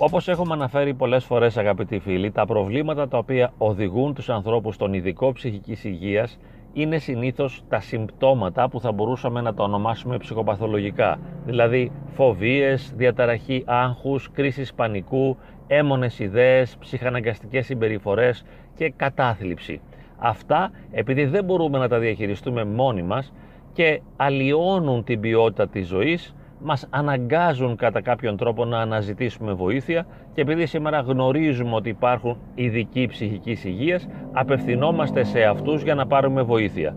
Όπως έχουμε αναφέρει πολλές φορές αγαπητοί φίλοι, τα προβλήματα τα οποία οδηγούν τους ανθρώπους στον ειδικό ψυχικής υγείας είναι συνήθως τα συμπτώματα που θα μπορούσαμε να τα ονομάσουμε ψυχοπαθολογικά, δηλαδή φοβίες, διαταραχή άγχους, κρίσεις πανικού, έμονες ιδέες, ψυχαναγκαστικές συμπεριφορές και κατάθλιψη. Αυτά επειδή δεν μπορούμε να τα διαχειριστούμε μόνοι μας και αλλοιώνουν την ποιότητα της ζωής μας αναγκάζουν κατά κάποιον τρόπο να αναζητήσουμε βοήθεια και επειδή σήμερα γνωρίζουμε ότι υπάρχουν ειδικοί ψυχικής υγείας, απευθυνόμαστε σε αυτούς για να πάρουμε βοήθεια.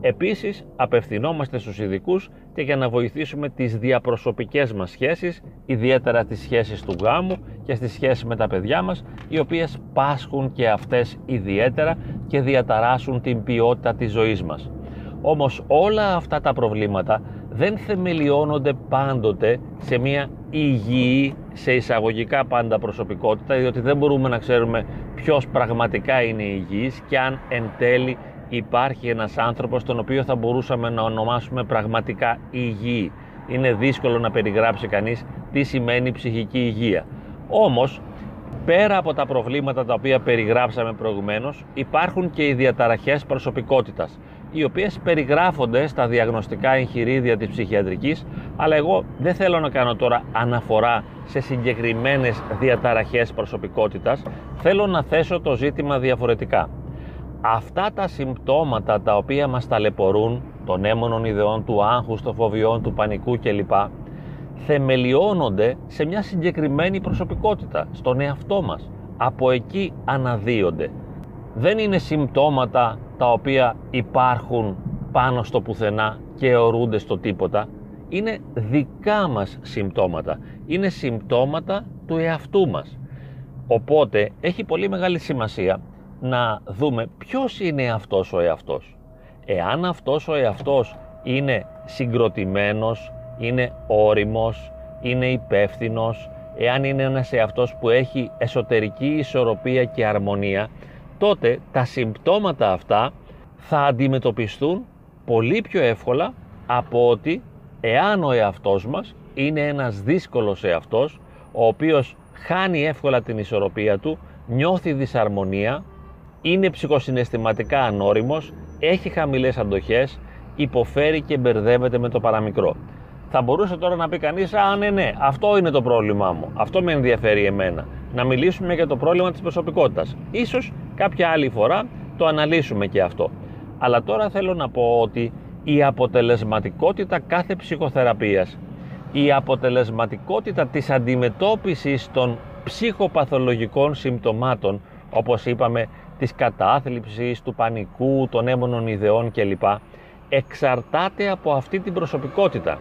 Επίσης, απευθυνόμαστε στους ειδικούς και για να βοηθήσουμε τις διαπροσωπικές μας σχέσεις, ιδιαίτερα τις σχέσεις του γάμου και στις σχέσεις με τα παιδιά μας, οι οποίες πάσχουν και αυτές ιδιαίτερα και διαταράσσουν την ποιότητα της ζωής μας. Όμως όλα αυτά τα προβλήματα δεν θεμελιώνονται πάντοτε σε μια υγιή, σε εισαγωγικά πάντα προσωπικότητα, διότι δεν μπορούμε να ξέρουμε ποιος πραγματικά είναι υγιής και αν εν τέλει υπάρχει ένας άνθρωπος τον οποίο θα μπορούσαμε να ονομάσουμε πραγματικά υγιή. Είναι δύσκολο να περιγράψει κανείς τι σημαίνει ψυχική υγεία. Όμως, πέρα από τα προβλήματα τα οποία περιγράψαμε προηγουμένως, υπάρχουν και οι διαταραχές προσωπικότητας οι οποίες περιγράφονται στα διαγνωστικά εγχειρίδια της ψυχιατρικής, αλλά εγώ δεν θέλω να κάνω τώρα αναφορά σε συγκεκριμένες διαταραχές προσωπικότητας, θέλω να θέσω το ζήτημα διαφορετικά. Αυτά τα συμπτώματα τα οποία μας ταλαιπωρούν, των έμονων ιδεών, του άγχους, των φοβιών, του πανικού κλπ, θεμελιώνονται σε μια συγκεκριμένη προσωπικότητα, στον εαυτό μας. Από εκεί αναδύονται. Δεν είναι συμπτώματα τα οποία υπάρχουν πάνω στο πουθενά και ορούνται στο τίποτα είναι δικά μας συμπτώματα. Είναι συμπτώματα του εαυτού μας. Οπότε έχει πολύ μεγάλη σημασία να δούμε ποιος είναι αυτός ο εαυτός. Εάν αυτός ο εαυτός είναι συγκροτημένος, είναι όριμος, είναι υπεύθυνος, εάν είναι ένας εαυτός που έχει εσωτερική ισορροπία και αρμονία, τότε τα συμπτώματα αυτά θα αντιμετωπιστούν πολύ πιο εύκολα από ότι εάν ο εαυτός μας είναι ένας δύσκολος εαυτός ο οποίος χάνει εύκολα την ισορροπία του, νιώθει δυσαρμονία, είναι ψυχοσυναισθηματικά ανώριμος, έχει χαμηλές αντοχές, υποφέρει και μπερδεύεται με το παραμικρό. Θα μπορούσε τώρα να πει κανείς, α ναι ναι, αυτό είναι το πρόβλημά μου, αυτό με ενδιαφέρει εμένα. Να μιλήσουμε για το πρόβλημα της προσωπικότητας. Ίσως κάποια άλλη φορά το αναλύσουμε και αυτό. Αλλά τώρα θέλω να πω ότι η αποτελεσματικότητα κάθε ψυχοθεραπείας, η αποτελεσματικότητα της αντιμετώπισης των ψυχοπαθολογικών συμπτωμάτων, όπως είπαμε, της κατάθλιψης, του πανικού, των έμονων ιδεών κλπ, εξαρτάται από αυτή την προσωπικότητα.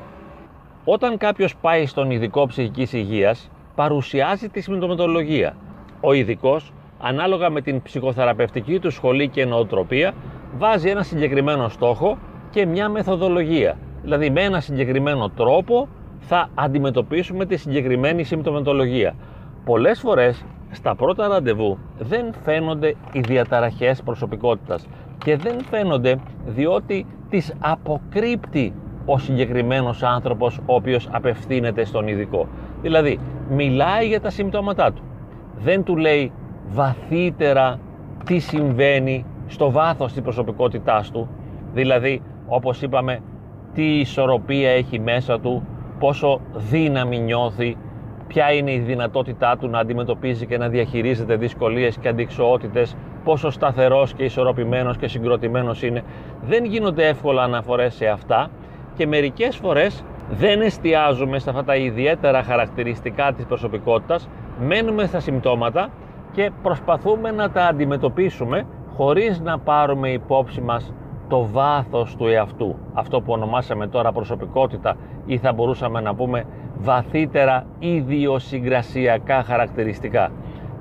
Όταν κάποιος πάει στον ειδικό ψυχικής υγείας, παρουσιάζει τη συμπτωματολογία. Ο ειδικός, ανάλογα με την ψυχοθεραπευτική του σχολή και νοοτροπία, βάζει ένα συγκεκριμένο στόχο και μια μεθοδολογία. Δηλαδή με ένα συγκεκριμένο τρόπο θα αντιμετωπίσουμε τη συγκεκριμένη συμπτωματολογία. Πολλές φορές στα πρώτα ραντεβού δεν φαίνονται οι διαταραχές προσωπικότητας και δεν φαίνονται διότι τις αποκρύπτει ο συγκεκριμένος άνθρωπος ο οποίος απευθύνεται στον ειδικό. Δηλαδή μιλάει για τα συμπτώματά του. Δεν του λέει βαθύτερα τι συμβαίνει στο βάθος της προσωπικότητάς του, δηλαδή όπως είπαμε τι ισορροπία έχει μέσα του, πόσο δύναμη νιώθει, ποια είναι η δυνατότητά του να αντιμετωπίζει και να διαχειρίζεται δυσκολίες και αντικσοότητες, πόσο σταθερός και ισορροπημένος και συγκροτημένος είναι. Δεν γίνονται εύκολα αναφορές σε αυτά και μερικές φορές δεν εστιάζουμε σε αυτά τα ιδιαίτερα χαρακτηριστικά της προσωπικότητας, μένουμε στα συμπτώματα και προσπαθούμε να τα αντιμετωπίσουμε χωρίς να πάρουμε υπόψη μας το βάθος του εαυτού. Αυτό που ονομάσαμε τώρα προσωπικότητα ή θα μπορούσαμε να πούμε βαθύτερα ιδιοσυγκρασιακά χαρακτηριστικά.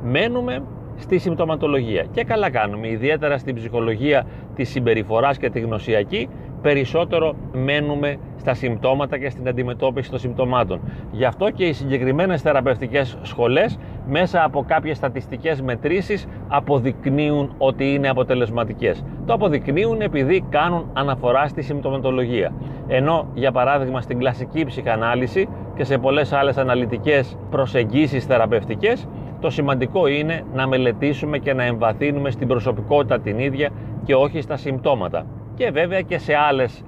Μένουμε στη συμπτωματολογία και καλά κάνουμε, ιδιαίτερα στην ψυχολογία της συμπεριφοράς και τη γνωσιακή, περισσότερο μένουμε στα συμπτώματα και στην αντιμετώπιση των συμπτωμάτων. Γι' αυτό και οι συγκεκριμένες θεραπευτικές σχολές μέσα από κάποιες στατιστικές μετρήσεις αποδεικνύουν ότι είναι αποτελεσματικές. Το αποδεικνύουν επειδή κάνουν αναφορά στη συμπτωματολογία. Ενώ για παράδειγμα στην κλασική ψυχανάλυση και σε πολλές άλλες αναλυτικές προσεγγίσεις θεραπευτικές, το σημαντικό είναι να μελετήσουμε και να εμβαθύνουμε στην προσωπικότητα την ίδια και όχι στα συμπτώματα. Και βέβαια και σε άλλες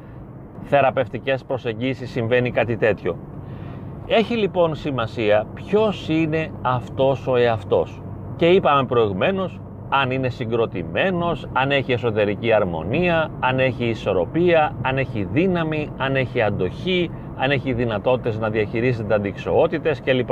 θεραπευτικές προσεγγίσεις συμβαίνει κάτι τέτοιο. Έχει λοιπόν σημασία ποιος είναι αυτός ο εαυτός. Και είπαμε προηγουμένως αν είναι συγκροτημένος, αν έχει εσωτερική αρμονία, αν έχει ισορροπία, αν έχει δύναμη, αν έχει αντοχή, αν έχει δυνατότητες να διαχειρίζεται αντικσοότητες κλπ.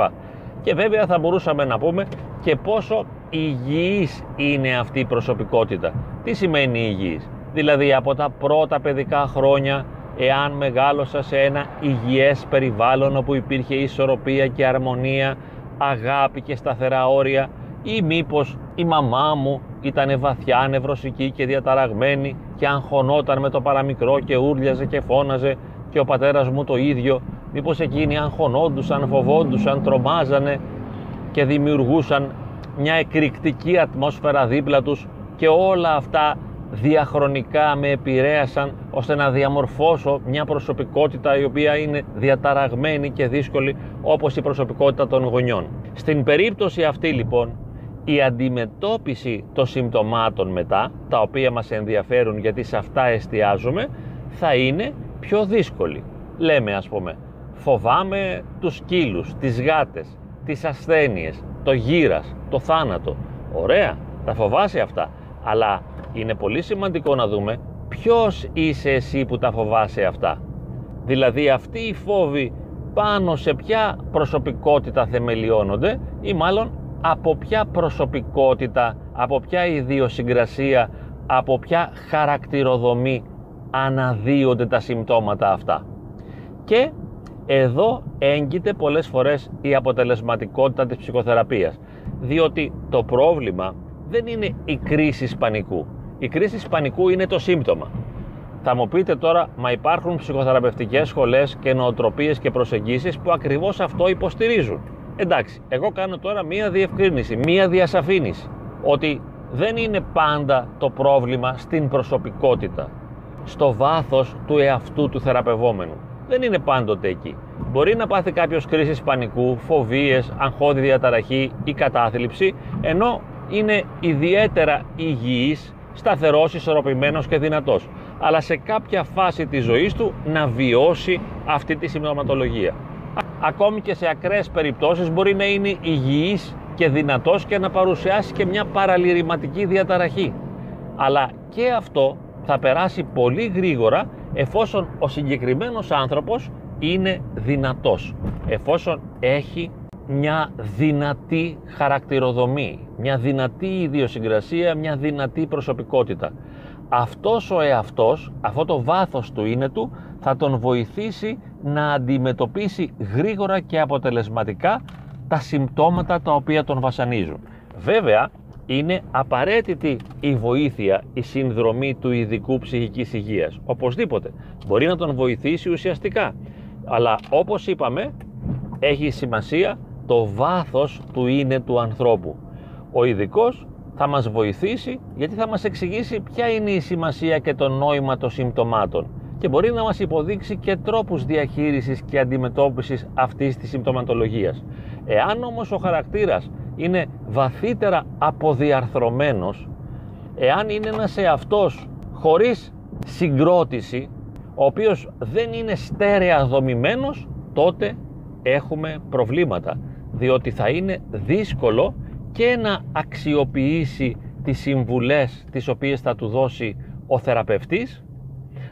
Και βέβαια θα μπορούσαμε να πούμε και πόσο υγιής είναι αυτή η προσωπικότητα. Τι σημαίνει υγιής; Δηλαδή από τα πρώτα παιδικά χρόνια εάν μεγάλωσα σε ένα υγιές περιβάλλον όπου υπήρχε ισορροπία και αρμονία, αγάπη και σταθερά όρια ή μήπως η μαμά μου ήταν βαθιά νευρωσική και διαταραγμένη και αγχωνόταν με το παραμικρό και ούρλιαζε και φώναζε και ο πατέρας μου το ίδιο μήπως εκείνοι αγχωνόντουσαν, φοβόντουσαν, τρομάζανε και δημιουργούσαν μια εκρηκτική ατμόσφαιρα δίπλα τους και όλα αυτά διαχρονικά με επηρέασαν ώστε να διαμορφώσω μια προσωπικότητα η οποία είναι διαταραγμένη και δύσκολη όπως η προσωπικότητα των γονιών. Στην περίπτωση αυτή λοιπόν η αντιμετώπιση των συμπτωμάτων μετά, τα οποία μας ενδιαφέρουν γιατί σε αυτά εστιάζουμε, θα είναι πιο δύσκολη. Λέμε ας πούμε, φοβάμαι τους σκύλους, τις γάτες, τις ασθένειες, το γύρας, το θάνατο. Ωραία, τα φοβάσαι αυτά. Αλλά είναι πολύ σημαντικό να δούμε ποιος είσαι εσύ που τα φοβάσαι αυτά. Δηλαδή αυτοί οι φόβοι πάνω σε ποια προσωπικότητα θεμελιώνονται ή μάλλον από ποια προσωπικότητα, από ποια ιδιοσυγκρασία, από ποια χαρακτηροδομή αναδύονται τα συμπτώματα αυτά. Και εδώ έγκυται πολλές φορές η αποτελεσματικότητα της ψυχοθεραπείας, διότι το πρόβλημα δεν είναι η κρίση πανικού. Η κρίση πανικού είναι το σύμπτωμα. Θα μου πείτε τώρα, μα υπάρχουν ψυχοθεραπευτικές σχολές και νοοτροπίες και προσεγγίσεις που ακριβώς αυτό υποστηρίζουν. Εντάξει, εγώ κάνω τώρα μία διευκρίνηση, μία διασαφήνιση ότι δεν είναι πάντα το πρόβλημα στην προσωπικότητα, στο βάθος του εαυτού του θεραπευόμενου. Δεν είναι πάντοτε εκεί. Μπορεί να πάθει κάποιος κρίση πανικού, φοβίες, αγχώδη διαταραχή ή κατάθλιψη, ενώ είναι ιδιαίτερα υγιής, σταθερός, ισορροπημένος και δυνατός. Αλλά σε κάποια φάση της ζωής του να βιώσει αυτή τη συμπτωματολογία ακόμη και σε ακραίες περιπτώσεις μπορεί να είναι υγιής και δυνατός και να παρουσιάσει και μια παραλυρηματική διαταραχή. Αλλά και αυτό θα περάσει πολύ γρήγορα εφόσον ο συγκεκριμένος άνθρωπος είναι δυνατός, εφόσον έχει μια δυνατή χαρακτηροδομή, μια δυνατή ιδιοσυγκρασία, μια δυνατή προσωπικότητα. Αυτός ο εαυτός, αυτό το βάθος του είναι του, θα τον βοηθήσει να αντιμετωπίσει γρήγορα και αποτελεσματικά τα συμπτώματα τα οποία τον βασανίζουν. Βέβαια, είναι απαραίτητη η βοήθεια, η συνδρομή του ειδικού ψυχικής υγείας. Οπωσδήποτε. Μπορεί να τον βοηθήσει ουσιαστικά. Αλλά όπως είπαμε, έχει σημασία το βάθος του είναι του ανθρώπου. Ο ειδικός θα μας βοηθήσει γιατί θα μας εξηγήσει ποια είναι η σημασία και το νόημα των συμπτωμάτων και μπορεί να μας υποδείξει και τρόπους διαχείρισης και αντιμετώπισης αυτής της συμπτωματολογίας. Εάν όμως ο χαρακτήρας είναι βαθύτερα αποδιαρθρωμένος, εάν είναι ένας εαυτός χωρίς συγκρότηση, ο οποίος δεν είναι στέρεα δομημένος, τότε έχουμε προβλήματα, διότι θα είναι δύσκολο και να αξιοποιήσει τις συμβουλές τις οποίες θα του δώσει ο θεραπευτής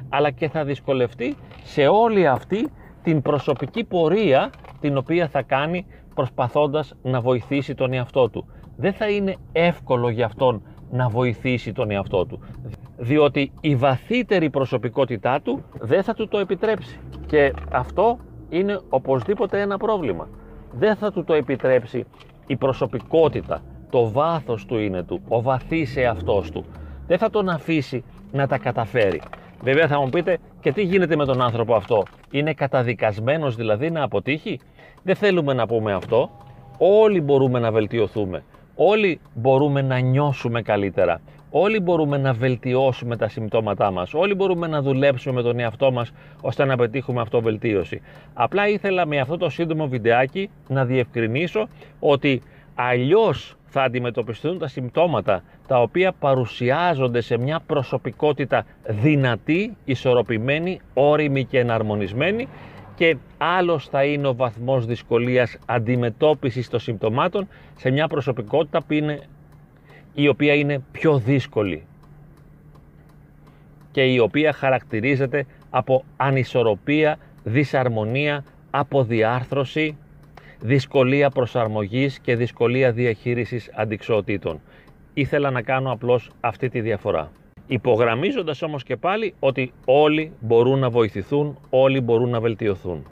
αλλά και θα δυσκολευτεί σε όλη αυτή την προσωπική πορεία την οποία θα κάνει προσπαθώντας να βοηθήσει τον εαυτό του. Δεν θα είναι εύκολο για αυτόν να βοηθήσει τον εαυτό του διότι η βαθύτερη προσωπικότητά του δεν θα του το επιτρέψει και αυτό είναι οπωσδήποτε ένα πρόβλημα. Δεν θα του το επιτρέψει η προσωπικότητα, το βάθος του είναι του, ο βαθύς εαυτός του. Δεν θα τον αφήσει να τα καταφέρει. Βέβαια θα μου πείτε και τι γίνεται με τον άνθρωπο αυτό; Είναι καταδικασμένος δηλαδή να αποτύχει; Δεν θέλουμε να πούμε αυτό. Όλοι μπορούμε να βελτιωθούμε. Όλοι μπορούμε να νιώσουμε καλύτερα. Όλοι μπορούμε να βελτιώσουμε τα συμπτώματά μας. Όλοι μπορούμε να δουλέψουμε με τον εαυτό μας ώστε να πετύχουμε αυτοβελτίωση. Απλά ήθελα με αυτό το σύντομο βιντεάκι να διευκρινίσω ότι αλλιώς θα αντιμετωπιστούν τα συμπτώματα τα οποία παρουσιάζονται σε μια προσωπικότητα δυνατή, ισορροπημένη, όρημη και εναρμονισμένη και άλλος θα είναι ο βαθμός δυσκολίας αντιμετώπισης των συμπτωμάτων σε μια προσωπικότητα που είναι, η οποία είναι πιο δύσκολη και η οποία χαρακτηρίζεται από ανισορροπία, δυσαρμονία, αποδιάρθρωση, δυσκολία προσαρμογής και δυσκολία διαχείρισης αντικσοοτήτων. Ήθελα να κάνω απλώς αυτή τη διαφορά. Υπογραμμίζοντας όμως και πάλι ότι όλοι μπορούν να βοηθηθούν, όλοι μπορούν να βελτιωθούν.